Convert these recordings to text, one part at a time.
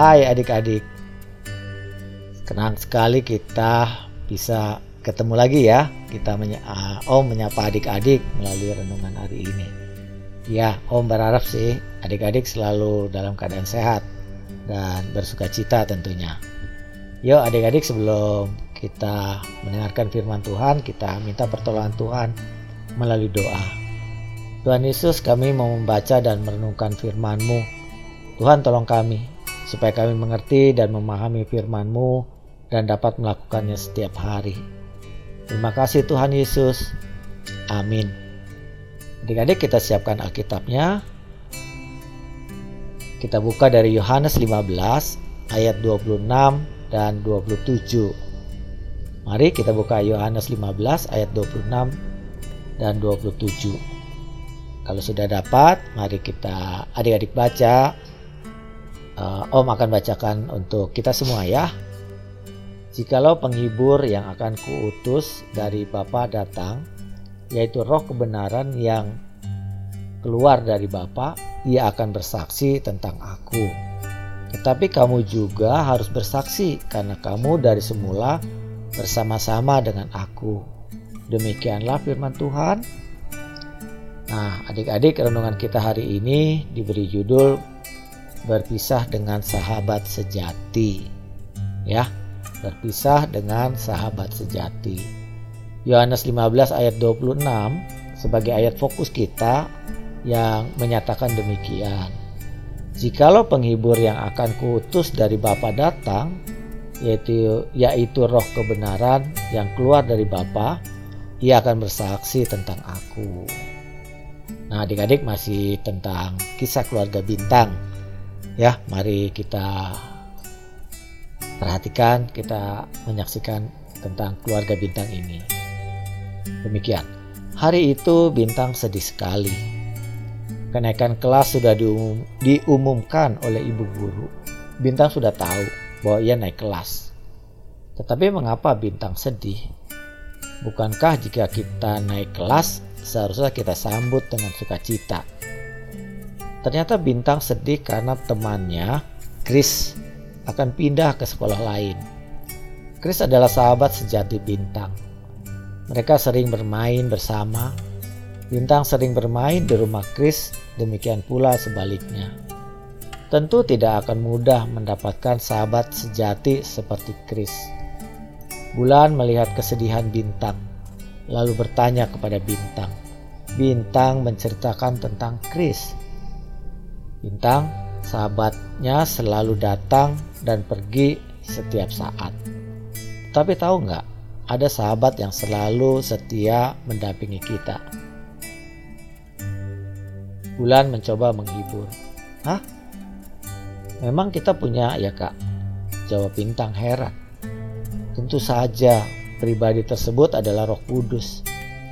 Hai adik-adik. Senang sekali kita bisa ketemu lagi ya. Kita menya uh, Om menyapa adik-adik melalui renungan hari ini. Ya, Om berharap sih adik-adik selalu dalam keadaan sehat dan bersuka cita tentunya. Yuk adik-adik sebelum kita mendengarkan firman Tuhan, kita minta pertolongan Tuhan melalui doa. Tuhan Yesus kami mau membaca dan merenungkan firman-Mu. Tuhan tolong kami supaya kami mengerti dan memahami firman-Mu dan dapat melakukannya setiap hari. Terima kasih Tuhan Yesus. Amin. Adik-adik kita siapkan Alkitabnya. Kita buka dari Yohanes 15 ayat 26 dan 27. Mari kita buka Yohanes 15 ayat 26 dan 27. Kalau sudah dapat, mari kita adik-adik baca. Uh, Om akan bacakan untuk kita semua ya. Jikalau penghibur yang akan kuutus dari Bapa datang, yaitu roh kebenaran yang keluar dari Bapa, ia akan bersaksi tentang aku. Tetapi kamu juga harus bersaksi karena kamu dari semula bersama-sama dengan aku. Demikianlah firman Tuhan. Nah, adik-adik renungan kita hari ini diberi judul berpisah dengan sahabat sejati. Ya, berpisah dengan sahabat sejati. Yohanes 15 ayat 26 sebagai ayat fokus kita yang menyatakan demikian. Jikalau penghibur yang akan kuutus dari Bapa datang, yaitu yaitu roh kebenaran yang keluar dari Bapa, ia akan bersaksi tentang aku. Nah, adik-adik masih tentang kisah keluarga bintang. Ya, mari kita perhatikan, kita menyaksikan tentang keluarga bintang ini. Demikian. Hari itu bintang sedih sekali. Kenaikan kelas sudah diumum, diumumkan oleh ibu guru. Bintang sudah tahu bahwa ia naik kelas. Tetapi mengapa bintang sedih? Bukankah jika kita naik kelas seharusnya kita sambut dengan sukacita? Ternyata bintang sedih karena temannya, Chris, akan pindah ke sekolah lain. Chris adalah sahabat sejati bintang. Mereka sering bermain bersama. Bintang sering bermain di rumah Chris, demikian pula sebaliknya. Tentu tidak akan mudah mendapatkan sahabat sejati seperti Chris. Bulan melihat kesedihan Bintang, lalu bertanya kepada Bintang. Bintang menceritakan tentang Chris. Bintang, sahabatnya selalu datang dan pergi setiap saat. Tapi tahu nggak, ada sahabat yang selalu setia mendampingi kita. Bulan mencoba menghibur. Hah? Memang kita punya ya kak? Jawab Bintang heran. Tentu saja pribadi tersebut adalah roh kudus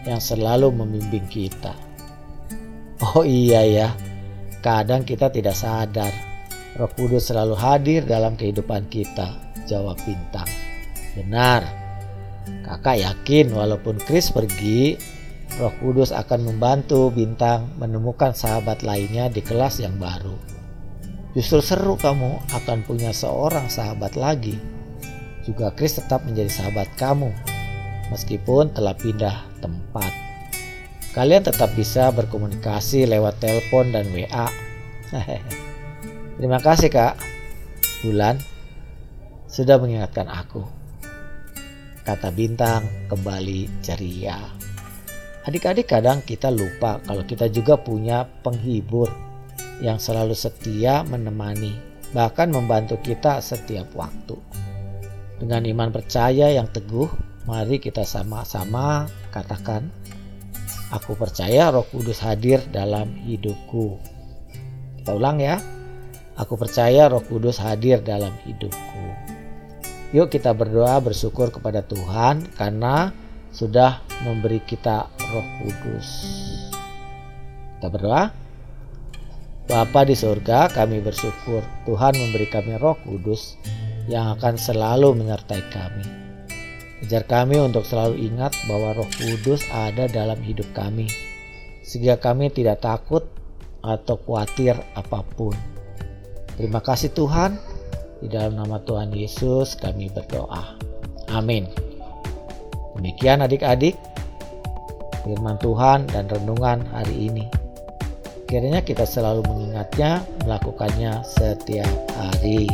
yang selalu membimbing kita. Oh iya ya, kadang kita tidak sadar roh kudus selalu hadir dalam kehidupan kita, jawab Bintang. Benar, kakak yakin walaupun Chris pergi, roh kudus akan membantu Bintang menemukan sahabat lainnya di kelas yang baru. Justru seru kamu akan punya seorang sahabat lagi. Juga Chris tetap menjadi sahabat kamu, meskipun telah pindah tempat. Kalian tetap bisa berkomunikasi lewat telepon dan WA. Terima kasih kak. Bulan sudah mengingatkan aku. Kata bintang kembali ceria. Adik-adik kadang kita lupa kalau kita juga punya penghibur yang selalu setia menemani, bahkan membantu kita setiap waktu. Dengan iman percaya yang teguh, mari kita sama-sama katakan, Aku percaya roh kudus hadir dalam hidupku. Kita ulang ya. Aku percaya roh kudus hadir dalam hidupku. Yuk kita berdoa bersyukur kepada Tuhan karena sudah memberi kita roh kudus. Kita berdoa. Bapa di surga, kami bersyukur Tuhan memberi kami roh kudus yang akan selalu menyertai kami. Ajar kami untuk selalu ingat bahwa roh kudus ada dalam hidup kami, sehingga kami tidak takut atau khawatir apa pun. Terima kasih Tuhan, Di dalam nama Tuhan Yesus kami berdoa. Amin. Demikian adik-adik firman Tuhan dan renungan hari ini. Kiranya kita selalu mengingatnya, melakukannya setiap hari.